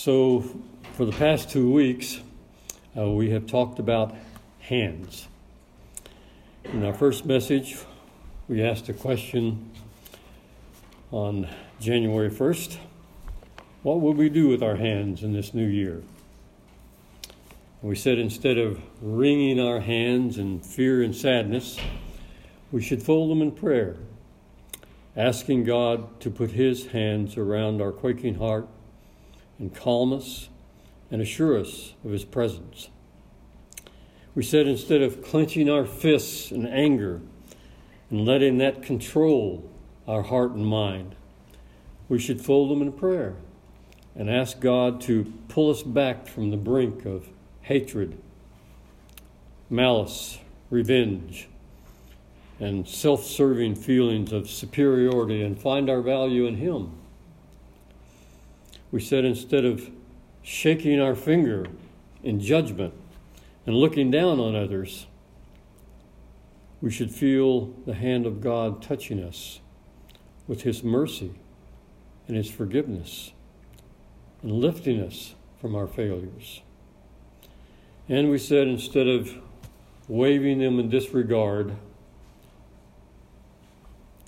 So, for the past two weeks, uh, we have talked about hands. In our first message, we asked a question on January 1st What will we do with our hands in this new year? We said instead of wringing our hands in fear and sadness, we should fold them in prayer, asking God to put His hands around our quaking heart and calm us and assure us of His presence. We said instead of clenching our fists in anger and letting that control our heart and mind, we should fold them in prayer and ask God to pull us back from the brink of hatred, malice, revenge, and self serving feelings of superiority and find our value in Him. We said instead of shaking our finger in judgment and looking down on others, we should feel the hand of God touching us with His mercy and His forgiveness and lifting us from our failures. And we said instead of waving them in disregard,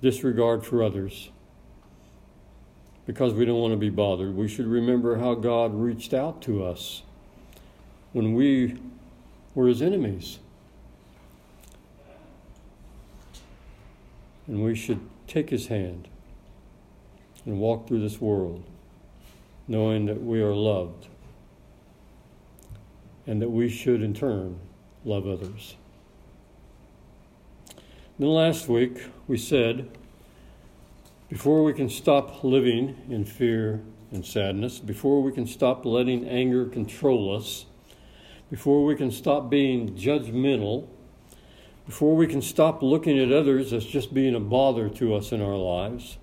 disregard for others, because we don't want to be bothered, we should remember how God reached out to us when we were his enemies. And we should take his hand and walk through this world knowing that we are loved and that we should in turn love others. Then last week we said before we can stop living in fear and sadness, before we can stop letting anger control us, before we can stop being judgmental, before we can stop looking at others as just being a bother to us in our lives,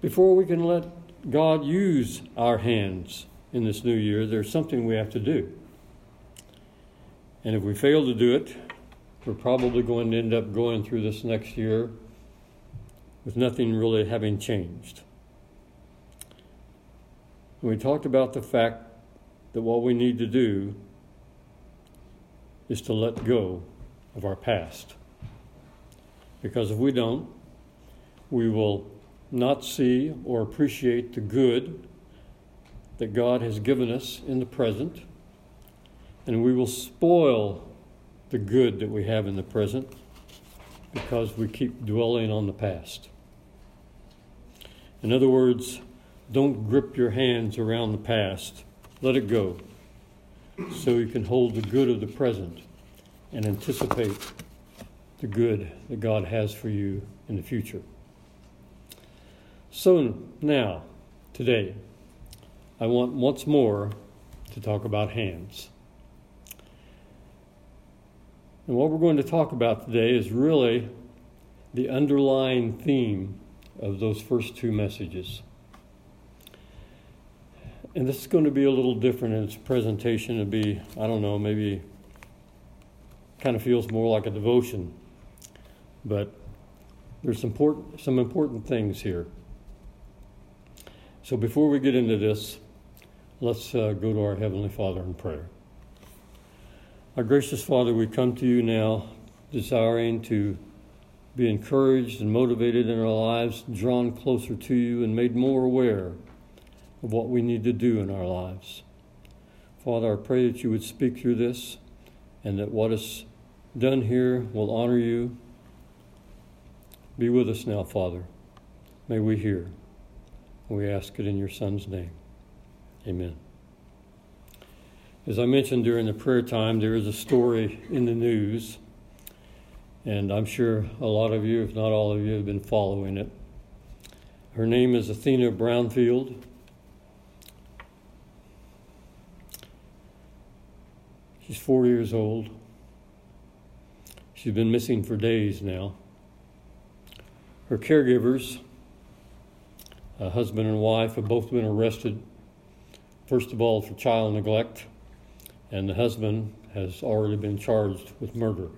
before we can let God use our hands in this new year, there's something we have to do. And if we fail to do it, we're probably going to end up going through this next year with nothing really having changed. And we talked about the fact that what we need to do is to let go of our past. Because if we don't, we will not see or appreciate the good that God has given us in the present, and we will spoil the good that we have in the present because we keep dwelling on the past. In other words, don't grip your hands around the past. Let it go so you can hold the good of the present and anticipate the good that God has for you in the future. So now, today, I want once more to talk about hands. And what we're going to talk about today is really the underlying theme of those first two messages. And this is going to be a little different in its presentation. It'll be, I don't know, maybe kind of feels more like a devotion. But there's important, some important things here. So before we get into this, let's uh, go to our Heavenly Father in prayer. Our gracious Father, we come to you now desiring to be encouraged and motivated in our lives, drawn closer to you, and made more aware of what we need to do in our lives. Father, I pray that you would speak through this and that what is done here will honor you. Be with us now, Father. May we hear. We ask it in your Son's name. Amen. As I mentioned during the prayer time, there is a story in the news and I'm sure a lot of you, if not all of you, have been following it. Her name is Athena Brownfield. She's four years old. She's been missing for days now. Her caregivers, a husband and wife, have both been arrested, first of all for child neglect, and the husband has already been charged with murder.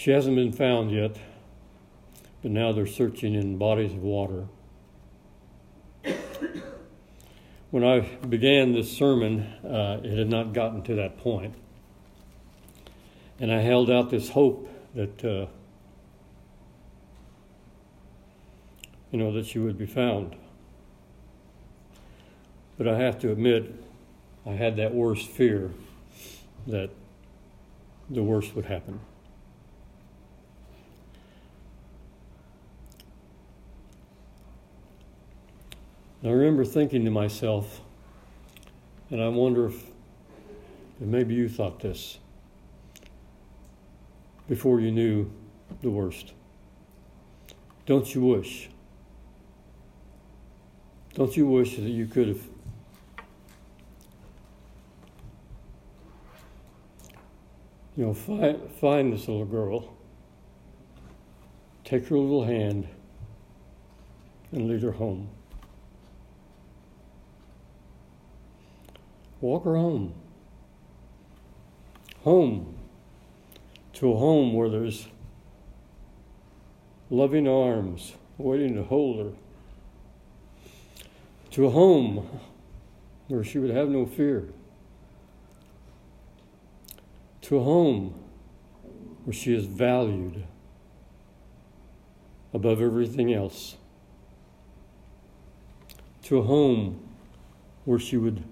She hasn't been found yet, but now they're searching in bodies of water. when I began this sermon, uh, it had not gotten to that point. And I held out this hope that, uh, you know, that she would be found. But I have to admit, I had that worst fear that the worst would happen. I remember thinking to myself, and I wonder if, if maybe you thought this before you knew the worst. Don't you wish? Don't you wish that you could have you know, find, find this little girl, take her little hand, and lead her home. Walk her home. Home. To a home where there's loving arms waiting to hold her. To a home where she would have no fear. To a home where she is valued above everything else. To a home where she would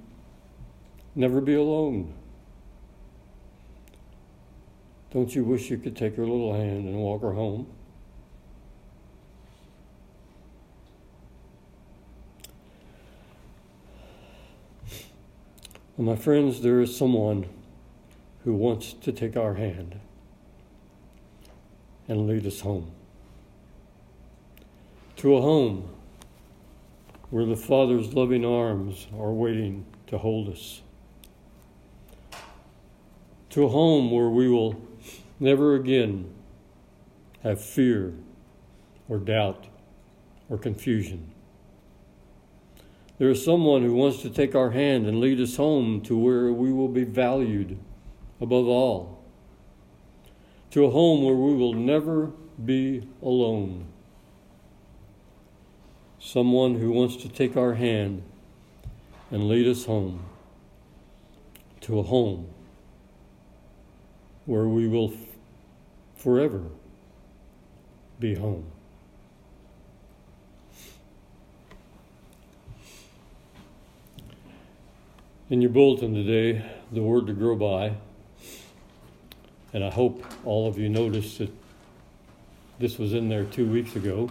never be alone. Don't you wish you could take her little hand and walk her home? Well, my friends, there is someone who wants to take our hand and lead us home. To a home where the Father's loving arms are waiting to hold us to a home where we will never again have fear or doubt or confusion. There is someone who wants to take our hand and lead us home to where we will be valued above all, to a home where we will never be alone. Someone who wants to take our hand and lead us home to a home where we will forever be home. In your bulletin today, the word to grow by, and I hope all of you noticed that this was in there two weeks ago.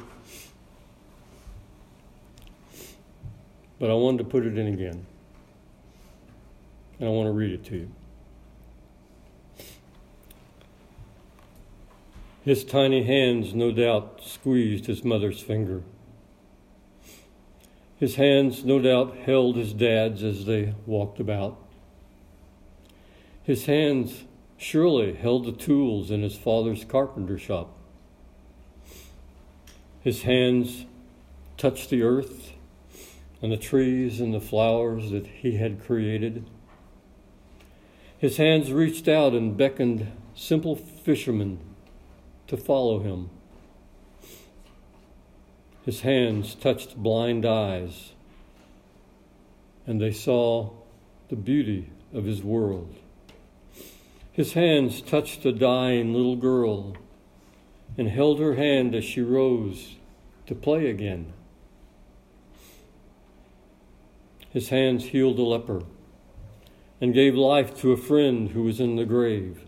But I wanted to put it in again. And I want to read it to you. His tiny hands, no doubt, squeezed his mother's finger. His hands, no doubt, held his dad's as they walked about. His hands surely held the tools in his father's carpenter shop. His hands touched the earth and the trees and the flowers that he had created. His hands reached out and beckoned simple fishermen to follow him. His hands touched blind eyes, and they saw the beauty of his world. His hands touched a dying little girl and held her hand as she rose to play again. His hands healed a leper and gave life to a friend who was in the grave.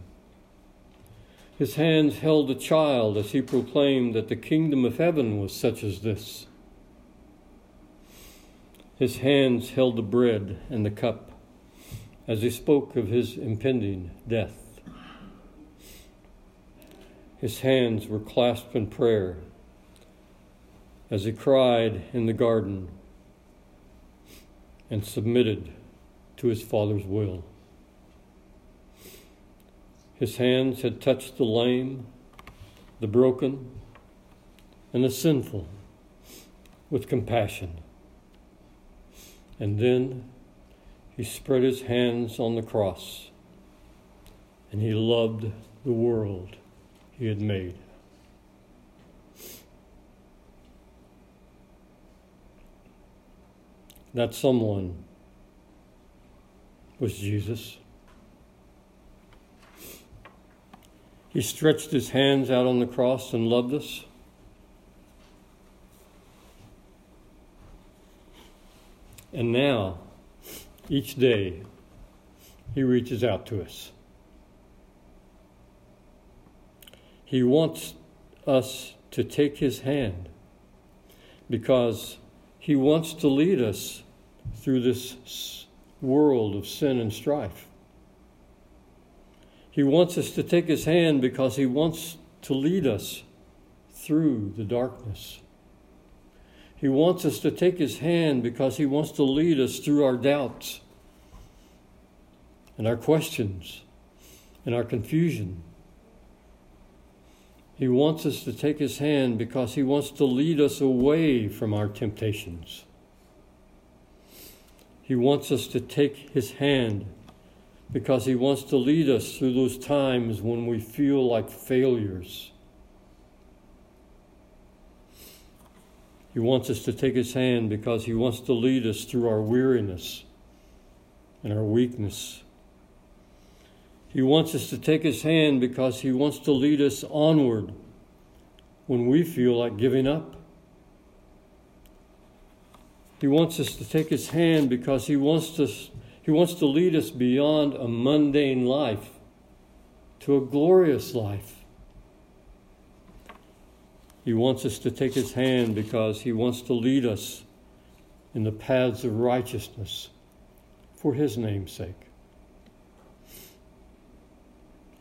His hands held a child as he proclaimed that the kingdom of heaven was such as this. His hands held the bread and the cup as he spoke of his impending death. His hands were clasped in prayer as he cried in the garden and submitted to his Father's will. His hands had touched the lame, the broken, and the sinful with compassion. And then he spread his hands on the cross and he loved the world he had made. That someone was Jesus. He stretched his hands out on the cross and loved us. And now, each day, he reaches out to us. He wants us to take his hand because he wants to lead us through this world of sin and strife. He wants us to take his hand because he wants to lead us through the darkness. He wants us to take his hand because he wants to lead us through our doubts and our questions and our confusion. He wants us to take his hand because he wants to lead us away from our temptations. He wants us to take his hand because he wants to lead us through those times when we feel like failures. He wants us to take his hand because he wants to lead us through our weariness and our weakness. He wants us to take his hand because he wants to lead us onward when we feel like giving up. He wants us to take his hand because he wants us he wants to lead us beyond a mundane life to a glorious life. He wants us to take his hand because he wants to lead us in the paths of righteousness for his name's sake.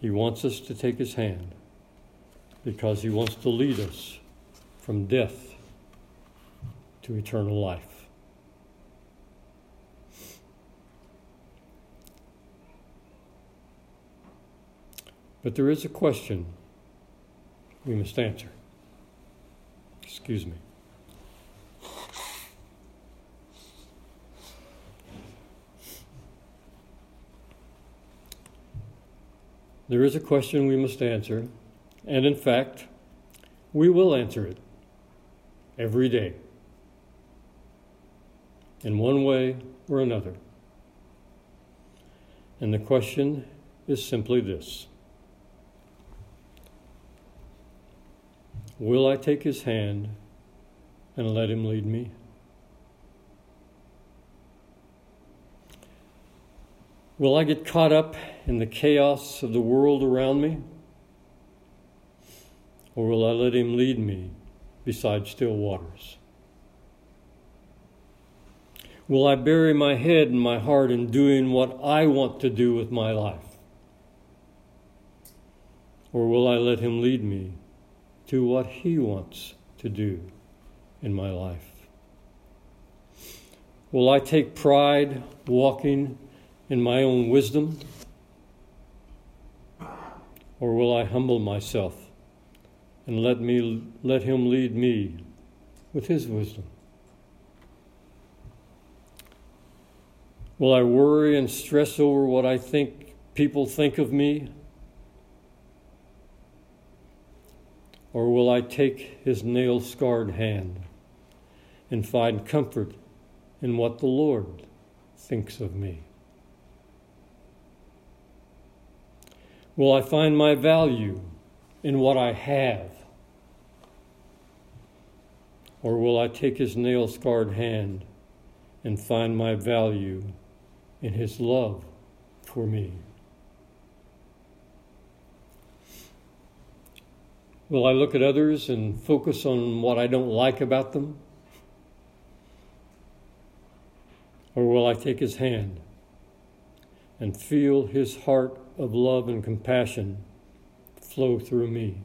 He wants us to take his hand because he wants to lead us from death to eternal life. But there is a question we must answer. Excuse me. There is a question we must answer, and in fact, we will answer it every day in one way or another. And the question is simply this Will I take his hand and let him lead me? Will I get caught up in the chaos of the world around me? Or will I let him lead me beside still waters? Will I bury my head and my heart in doing what I want to do with my life? Or will I let him lead me to what He wants to do in my life? Will I take pride walking in my own wisdom? Or will I humble myself and let, me, let Him lead me with His wisdom? Will I worry and stress over what I think people think of me? Or will I take his nail scarred hand and find comfort in what the Lord thinks of me? Will I find my value in what I have? Or will I take his nail scarred hand and find my value in his love for me? Will I look at others and focus on what I don't like about them? Or will I take his hand and feel his heart of love and compassion flow through me?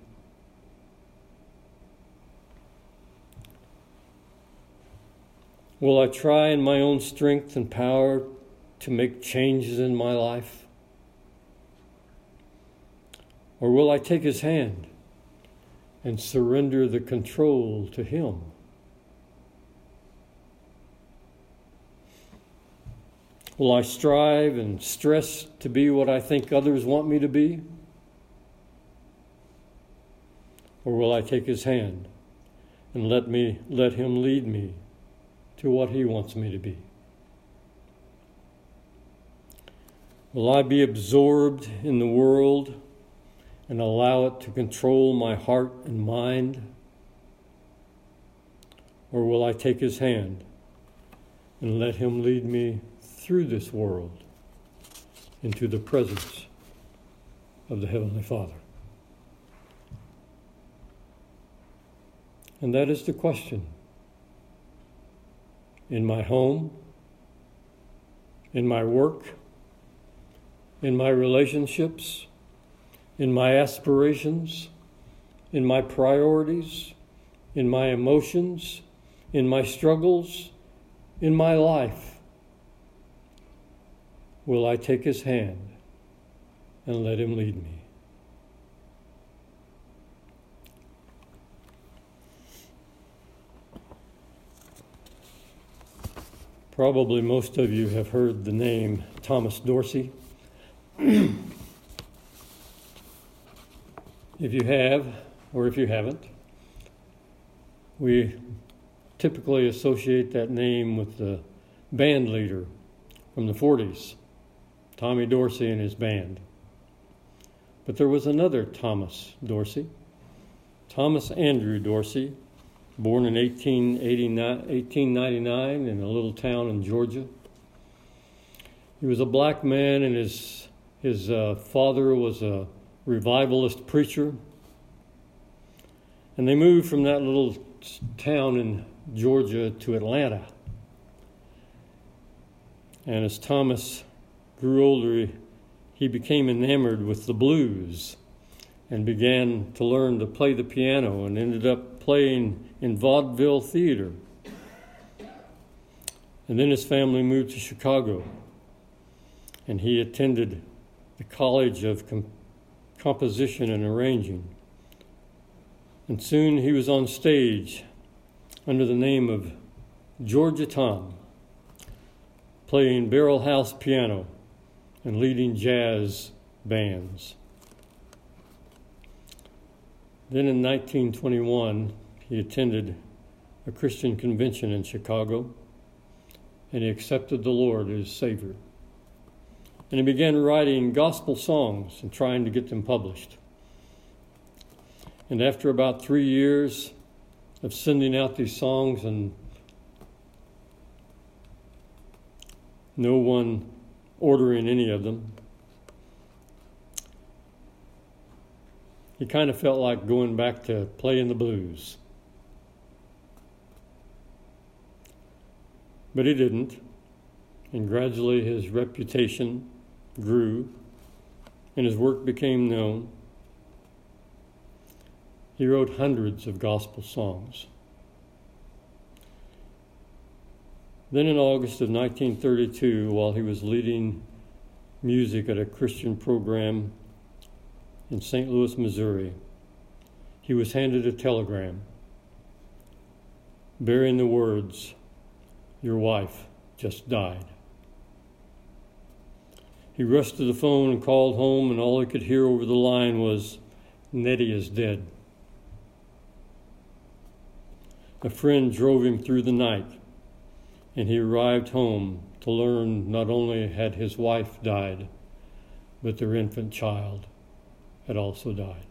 Will I try in my own strength and power to make changes in my life? Or will I take his hand and surrender the control to Him. Will I strive and stress to be what I think others want me to be? Or will I take his hand and let me let him lead me to what he wants me to be? Will I be absorbed in the world and allow it to control my heart and mind? Or will I take his hand and let him lead me through this world into the presence of the Heavenly Father? And that is the question. In my home, in my work, in my relationships, in my aspirations, in my priorities, in my emotions, in my struggles, in my life? Will I take his hand and let him lead me? Probably most of you have heard the name Thomas Dorsey. if you have, or if you haven't, we typically associate that name with the band leader from the 40s, Tommy Dorsey and his band. But there was another Thomas Dorsey, Thomas Andrew Dorsey, born in 1899 in a little town in Georgia. He was a black man, and his, his uh, father was a revivalist preacher. And they moved from that little town in Georgia to Atlanta. And as Thomas grew older, he became enamored with the blues and began to learn to play the piano and ended up playing in vaudeville theater. And then his family moved to Chicago and he attended the College of Composition and Arranging. And soon he was on stage under the name of Georgia Tom, playing barrel house piano and leading jazz bands. Then in 1921, he attended a Christian convention in Chicago and he accepted the Lord as Savior. And he began writing gospel songs and trying to get them published. And after about three years of sending out these songs and no one ordering any of them, he kind of felt like going back to playing the blues. But he didn't, and gradually his reputation grew and his work became known. He wrote hundreds of gospel songs. Then in August of 1932, while he was leading music at a Christian program in St. Louis, Missouri, he was handed a telegram bearing the words, Your wife just died. He rushed to the phone and called home, and all he could hear over the line was, Nettie is dead. A friend drove him through the night, and he arrived home to learn not only had his wife died, but their infant child had also died.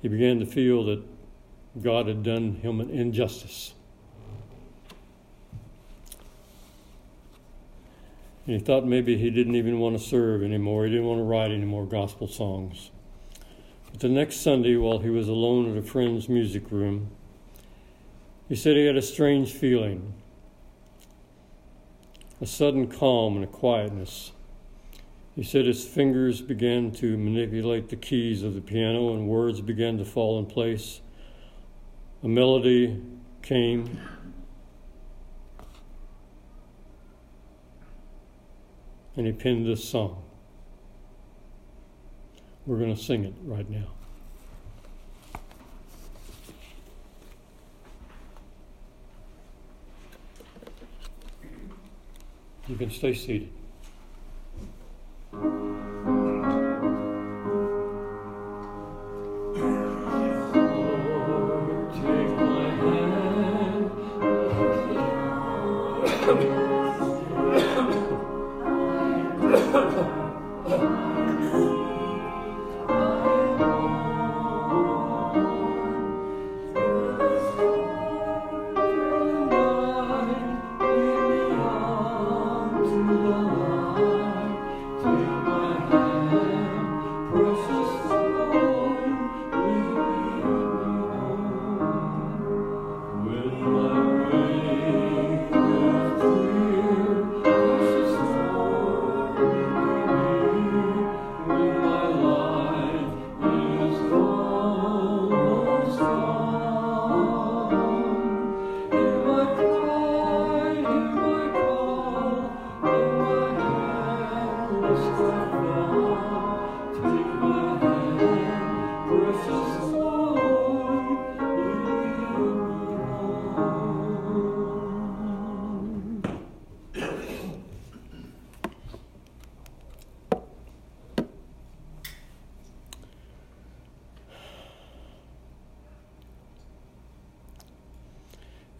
He began to feel that God had done him an injustice. And he thought maybe he didn't even want to serve anymore. He didn't want to write any more gospel songs. But the next Sunday, while he was alone at a friend's music room, he said he had a strange feeling a sudden calm and a quietness. He said his fingers began to manipulate the keys of the piano and words began to fall in place. A melody came. And he penned this song. We're going to sing it right now. You can stay seated.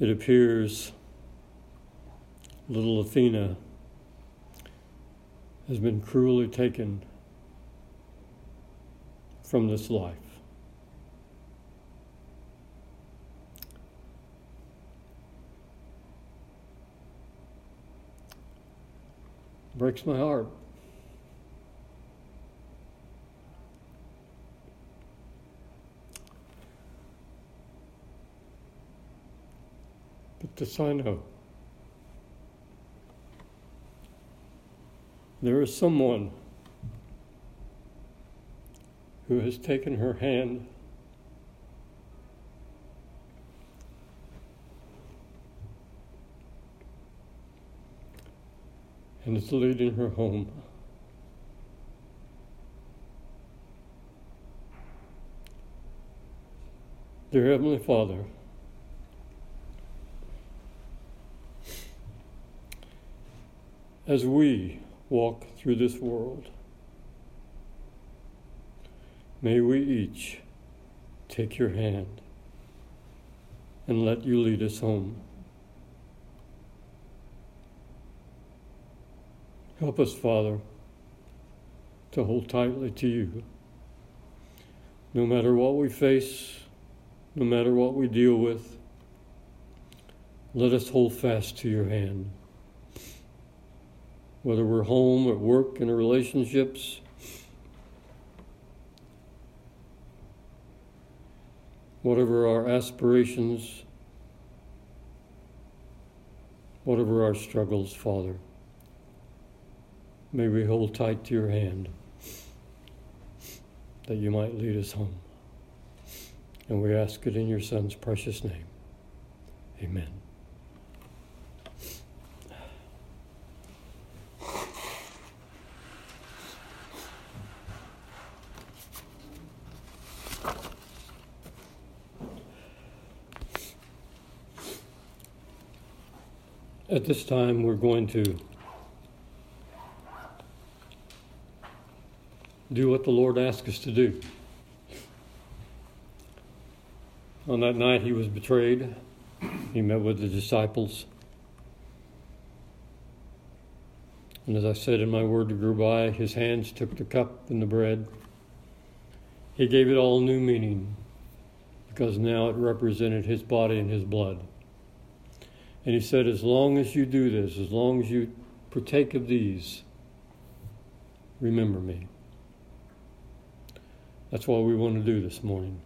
It appears little Athena has been cruelly taken from this life. Breaks my heart. But this I. There is someone who has taken her hand and is leading her home. Dear Heavenly Father, as we walk through this world, may we each take your hand and let you lead us home. Help us, Father, to hold tightly to you. No matter what we face, no matter what we deal with, let us hold fast to your hand whether we're home, at work, in our relationships. Whatever our aspirations, whatever our struggles, Father, may we hold tight to your hand that you might lead us home. And we ask it in your Son's precious name. Amen. At this time, we're going to do what the Lord asked us to do. On that night, he was betrayed. He met with the disciples. And as I said in my word to grow by, his hands took the cup and the bread. He gave it all new meaning because now it represented his body and his blood. And he said, As long as you do this, as long as you partake of these, remember me. That's what we want to do this morning.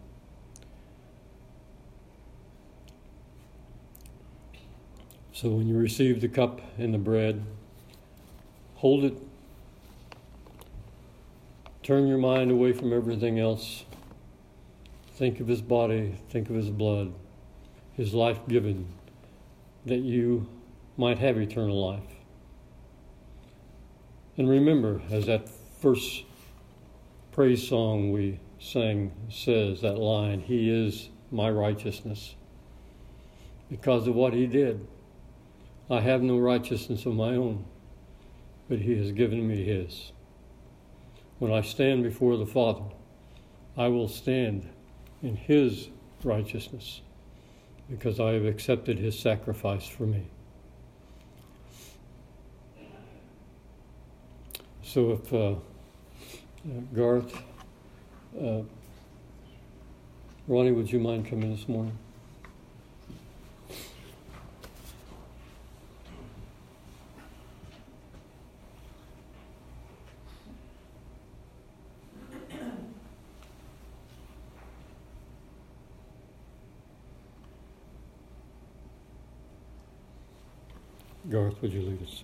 So when you receive the cup and the bread, hold it. Turn your mind away from everything else. Think of his body, think of his blood, his life given that you might have eternal life. And remember, as that first praise song we sang says, that line, He is my righteousness. Because of what He did, I have no righteousness of my own, but He has given me His. When I stand before the Father, I will stand in His righteousness because I have accepted his sacrifice for me. So if uh, Garth, uh, Ronnie, would you mind coming this morning? Garth, would you lead us?